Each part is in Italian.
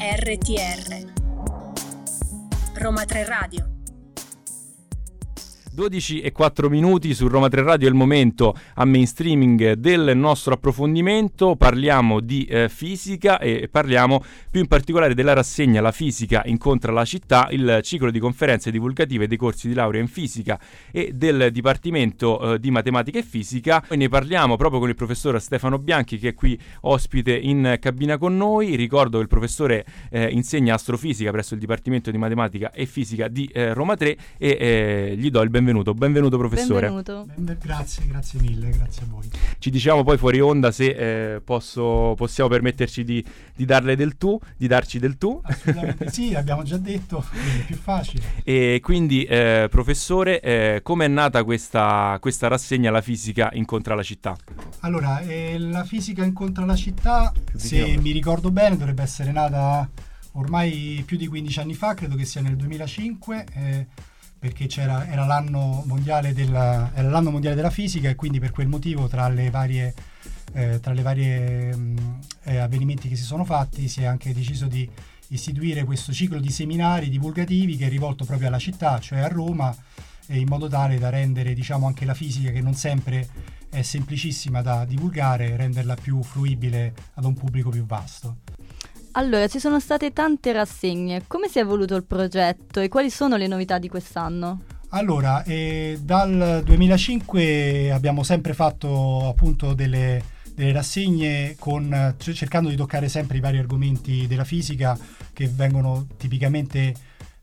RTR Roma 3 Radio 12 e 4 minuti su Roma 3 Radio è il momento a mainstreaming del nostro approfondimento. Parliamo di eh, fisica e parliamo più in particolare della rassegna La fisica incontra la città, il ciclo di conferenze divulgative dei corsi di laurea in fisica e del Dipartimento eh, di Matematica e Fisica. Noi ne parliamo proprio con il professor Stefano Bianchi che è qui ospite in cabina con noi. Ricordo che il professore eh, insegna astrofisica presso il Dipartimento di Matematica e Fisica di eh, Roma 3 e eh, gli do il benvenuto benvenuto. Benvenuto professore. Benvenuto. Ben, grazie, grazie mille, grazie a voi. Ci diciamo poi fuori onda se eh, posso, possiamo permetterci di, di, darle del tu, di darci del tu. Assolutamente sì, abbiamo già detto, è più facile. E quindi eh, professore, eh, come è nata questa, questa, rassegna La fisica incontra la città? Allora, eh, la fisica incontra la città, se mi ricordo bene, dovrebbe essere nata ormai più di 15 anni fa, credo che sia nel 2005 perché era l'anno, della, era l'anno mondiale della fisica e quindi per quel motivo tra le varie, eh, tra le varie mh, eh, avvenimenti che si sono fatti si è anche deciso di istituire questo ciclo di seminari divulgativi che è rivolto proprio alla città, cioè a Roma, in modo tale da rendere diciamo, anche la fisica che non sempre è semplicissima da divulgare, renderla più fruibile ad un pubblico più vasto. Allora, ci sono state tante rassegne. Come si è evoluto il progetto e quali sono le novità di quest'anno? Allora, eh, dal 2005 abbiamo sempre fatto appunto delle, delle rassegne con, cercando di toccare sempre i vari argomenti della fisica che vengono tipicamente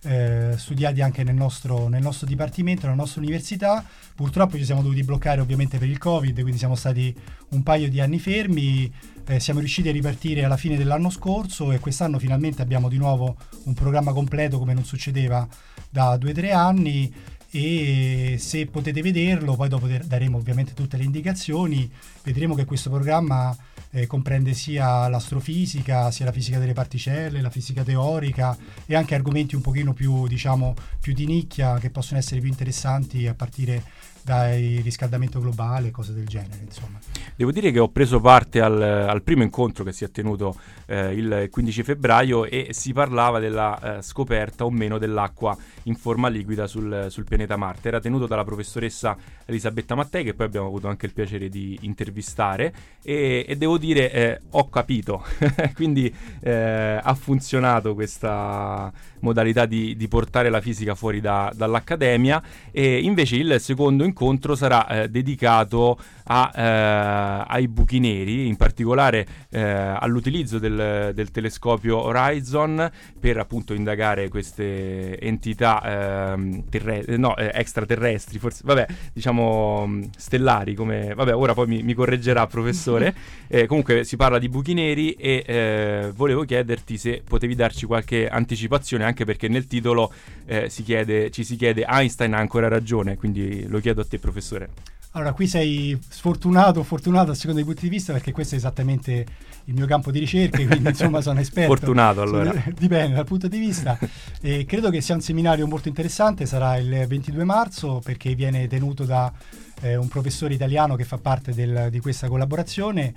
eh, studiati anche nel nostro, nel nostro dipartimento, nella nostra università. Purtroppo ci siamo dovuti bloccare ovviamente per il Covid, quindi siamo stati un paio di anni fermi. Eh, siamo riusciti a ripartire alla fine dell'anno scorso e quest'anno finalmente abbiamo di nuovo un programma completo come non succedeva da due o tre anni e se potete vederlo, poi dopo daremo ovviamente tutte le indicazioni, vedremo che questo programma eh, comprende sia l'astrofisica, sia la fisica delle particelle, la fisica teorica e anche argomenti un pochino più, diciamo, più di nicchia che possono essere più interessanti a partire dal riscaldamento globale, cose del genere. Insomma. Devo dire che ho preso parte al, al primo incontro che si è tenuto eh, il 15 febbraio e si parlava della eh, scoperta o meno dell'acqua in forma liquida sul, sul, pianeta Marte. Era tenuto dalla professoressa Elisabetta Mattei, che poi abbiamo avuto anche il piacere di intervistare, e, e devo dire eh, ho capito, quindi eh, ha funzionato questa modalità di, di portare la fisica fuori da, dall'accademia e invece il secondo incontro sarà eh, dedicato a, eh, ai buchi neri, in particolare eh, all'utilizzo del, del, telescopio Horizon per appunto indagare queste entità ehm, terre- no, eh, extraterrestri, forse, vabbè, diciamo stellari, come, vabbè, ora poi mi, mi correggerà professore. Eh, comunque si parla di buchi neri e eh, volevo chiederti se potevi darci qualche anticipazione, anche perché nel titolo eh, si chiede, ci si chiede Einstein ha ancora ragione, quindi lo chiedo a te professore. Allora, qui sei sfortunato o fortunato a seconda dei punti di vista perché questo è esattamente il mio campo di ricerca, quindi insomma sono esperto. Fortunato allora. Dipende dal punto di vista. E credo che sia un seminario molto interessante, sarà il 22 marzo perché viene tenuto da eh, un professore italiano che fa parte del, di questa collaborazione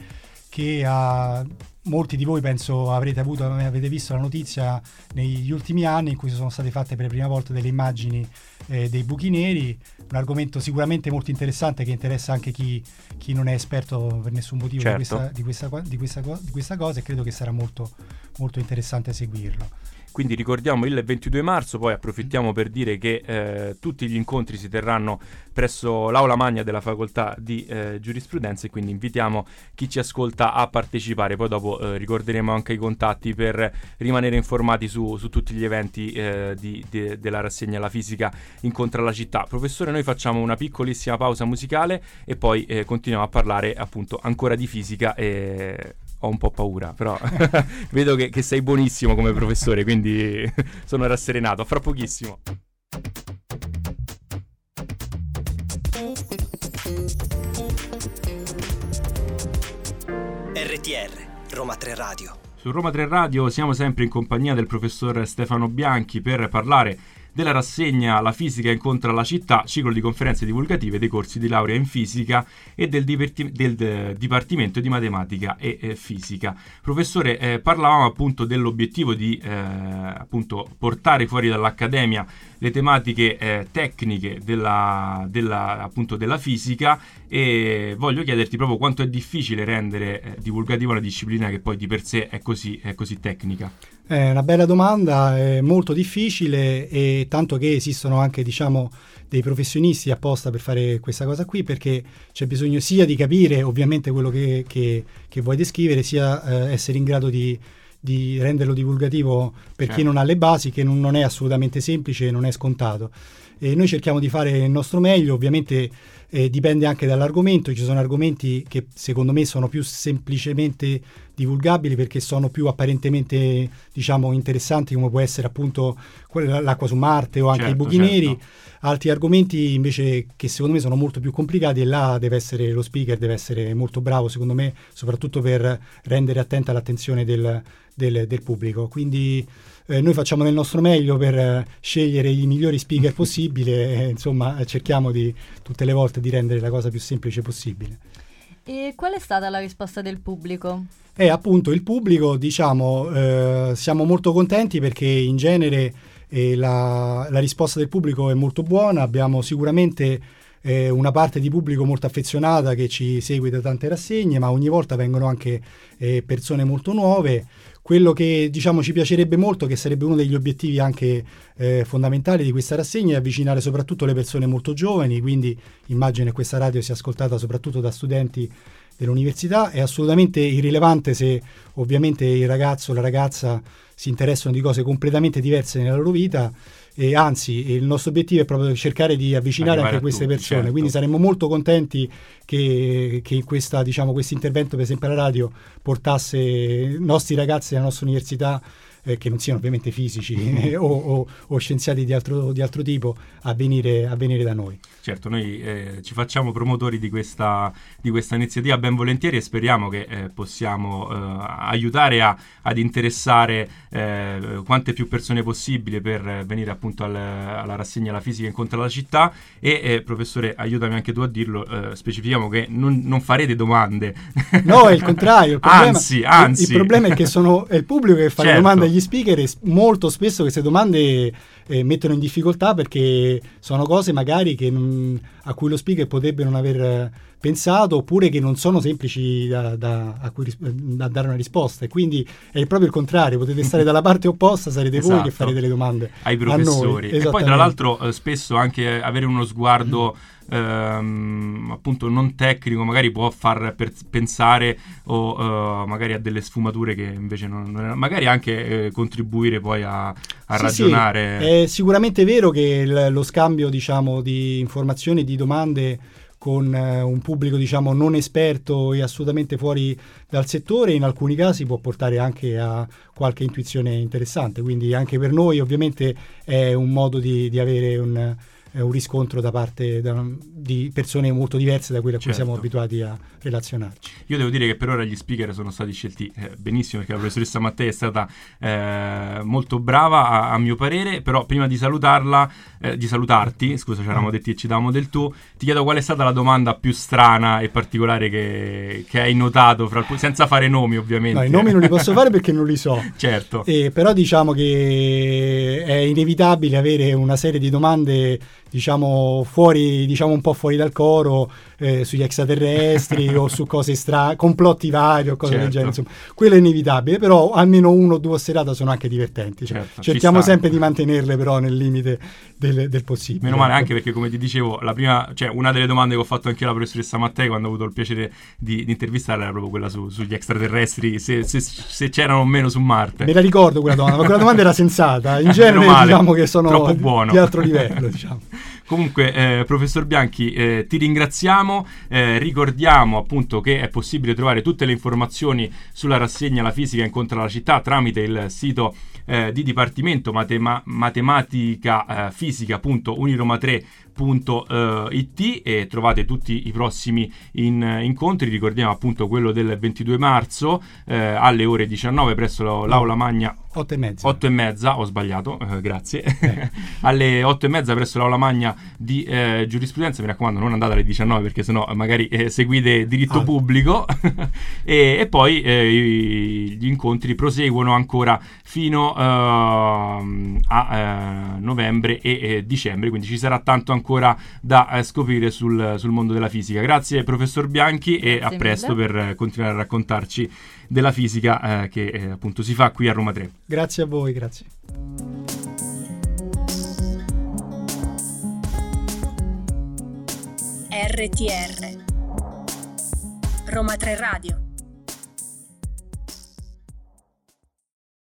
che ha molti di voi penso avrete avuto, avete visto la notizia negli ultimi anni in cui sono state fatte per la prima volta delle immagini eh, dei buchi neri, un argomento sicuramente molto interessante che interessa anche chi, chi non è esperto per nessun motivo certo. di, questa, di, questa, di, questa, di, questa, cosa e credo che sarà molto, molto interessante seguirlo. Quindi ricordiamo il 22 marzo, poi approfittiamo per dire che eh, tutti gli incontri si terranno presso l'aula magna della facoltà di eh, giurisprudenza e quindi invitiamo chi ci ascolta a partecipare. Poi dopo eh, ricorderemo anche i contatti per rimanere informati su, su tutti gli eventi eh, di, de, della rassegna La fisica incontra la città. Professore, noi facciamo una piccolissima pausa musicale e poi eh, continuiamo a parlare appunto ancora di fisica e ho un po' paura, però vedo che, che, sei buonissimo come professore, quindi sono rasserenato. Fra pochissimo. RTR, Roma 3 Radio. Su Roma 3 Radio siamo sempre in compagnia del professor Stefano Bianchi per parlare della rassegna La fisica incontra la città, ciclo di conferenze divulgative dei corsi di laurea in fisica e del, diverti- del de- Dipartimento di Matematica e eh, Fisica. Professore, eh, parlavamo appunto dell'obiettivo di eh, appunto portare fuori dall'accademia le tematiche eh, tecniche della, della, appunto della fisica e voglio chiederti proprio quanto è difficile rendere eh, divulgativa una disciplina che poi di per sé è così, è così tecnica. È una bella domanda, è molto difficile e tanto che esistono anche diciamo dei professionisti apposta per fare questa cosa qui perché c'è bisogno sia di capire ovviamente quello che, che, che vuoi descrivere sia eh, essere in grado di di renderlo divulgativo per certo. chi non ha le basi, che non, non è assolutamente semplice e non è scontato. E noi cerchiamo di fare il nostro meglio, ovviamente eh, dipende anche dall'argomento, ci sono argomenti che secondo me sono più semplicemente divulgabili perché sono più apparentemente diciamo interessanti come può essere appunto l'acqua su Marte o anche certo, i buchi certo. neri altri argomenti invece che secondo me sono molto più complicati e là deve essere lo speaker deve essere molto bravo secondo me soprattutto per rendere attenta l'attenzione del, del, del pubblico. Quindi eh, noi facciamo del nostro meglio per eh, scegliere i migliori speaker possibili e insomma cerchiamo di tutte le volte di rendere la cosa più semplice possibile. E qual è stata la risposta del pubblico? Eh, appunto, il pubblico, diciamo, eh, siamo molto contenti perché in genere eh, la, la, risposta del pubblico è molto buona, abbiamo sicuramente eh, una parte di pubblico molto affezionata che ci segue da tante rassegne, ma ogni volta vengono anche eh, persone molto nuove. Quello che diciamo ci piacerebbe molto, che sarebbe uno degli obiettivi anche eh, fondamentali di questa rassegna, è avvicinare soprattutto le persone molto giovani, quindi immagino che questa radio sia ascoltata soprattutto da studenti dell'università. È assolutamente irrilevante se ovviamente il ragazzo o la ragazza si interessano di cose completamente diverse nella loro vita e anzi il nostro obiettivo è proprio cercare di avvicinare anche queste tutti, persone, certo. quindi saremmo molto contenti che, che diciamo, questo intervento per esempio alla radio portasse i nostri ragazzi della nostra università eh, che non siano ovviamente fisici eh, o, o, o, scienziati di altro, di altro tipo a venire, a venire, da noi. Certo, noi eh, ci facciamo promotori di questa, di questa, iniziativa ben volentieri e speriamo che eh, possiamo eh, aiutare a, ad interessare eh, quante più persone possibile per venire appunto al, alla rassegna La fisica incontra la città e professore aiutami anche tu a dirlo, specifichiamo che non, non, farete domande. No, è il contrario. Il problema, anzi, anzi. Il, il, problema è che sono, è il pubblico che fa certo. le domande agli speaker molto spesso queste domande eh, mettono in difficoltà perché sono cose magari non, a cui lo speaker potrebbe non aver pensato oppure che non sono semplici da, da, a cui, da dare una risposta e quindi è proprio il contrario, potete stare dalla parte opposta, sarete esatto. voi che esatto. farete le domande ai professori. E poi tra l'altro eh, spesso anche avere uno sguardo ehm, appunto non tecnico magari può far per- pensare o uh, magari a delle sfumature che invece non, non è, magari anche eh, contribuire poi a, a sì, ragionare. Sì. È sicuramente vero che il, lo scambio diciamo di informazioni, di domande con eh, un pubblico diciamo non esperto e assolutamente fuori dal settore in alcuni casi può portare anche a qualche intuizione interessante. Quindi anche per noi ovviamente è un modo di, di avere un, eh, un riscontro da parte da, di persone molto diverse da quelle a cui certo. siamo abituati a relazionarci. Io devo dire che per ora gli speaker sono stati scelti eh, benissimo perché la professoressa Mattei è stata eh, molto brava a, a, mio parere, però prima di salutarla, eh, di salutarti, scusa ci eravamo detti che ci davamo del tu, ti chiedo qual è stata la domanda più strana e particolare che, che hai notato, fra, senza fare nomi ovviamente. No, i nomi non li posso fare perché non li so. certo. Eh, però diciamo che è inevitabile avere una serie di domande diciamo fuori diciamo un po' fuori dal coro eh, sugli extraterrestri o su cose strane complotti vari o cose certo. del genere insomma. Quello è inevitabile però almeno uno o due serate sono anche divertenti cioè, certo, cerchiamo sempre di mantenerle però nel limite del, del, possibile meno male anche perché come ti dicevo la prima cioè una delle domande che ho fatto anche alla professoressa Mattei quando ho avuto il piacere di, di intervistarla era proprio quella su, sugli extraterrestri se, se, se, c'erano o meno su Marte. Me la ricordo quella domanda ma quella domanda era sensata. In genere diciamo che sono di altro livello diciamo Comunque, eh, professor Bianchi, eh, ti ringraziamo. Eh, ricordiamo appunto che è possibile trovare tutte le informazioni sulla rassegna La fisica incontra la città tramite il sito eh, di Dipartimento Matema- Matematica eh, Fisica.uniroma3 roma3radio.it e trovate tutti i prossimi in, incontri. Ricordiamo appunto quello del 22 marzo eh, alle ore 19 presso l'Aula Magna 8 e mezza. 8 e mezza, ho sbagliato, eh, grazie. Eh. alle 8 e mezza presso l'Aula Magna di eh, giurisprudenza, mi raccomando non andate alle 19 perché sennò magari eh, seguite diritto ah. pubblico e, e, poi eh, gli incontri proseguono ancora fino ehm, a eh, novembre e dicembre, quindi ci sarà tanto ancora da scoprire sul, sul, mondo della fisica. Grazie professor Bianchi grazie e a presto mille. per continuare a raccontarci della fisica che appunto si fa qui a Roma 3. Grazie a voi, grazie. RTR Roma 3 Radio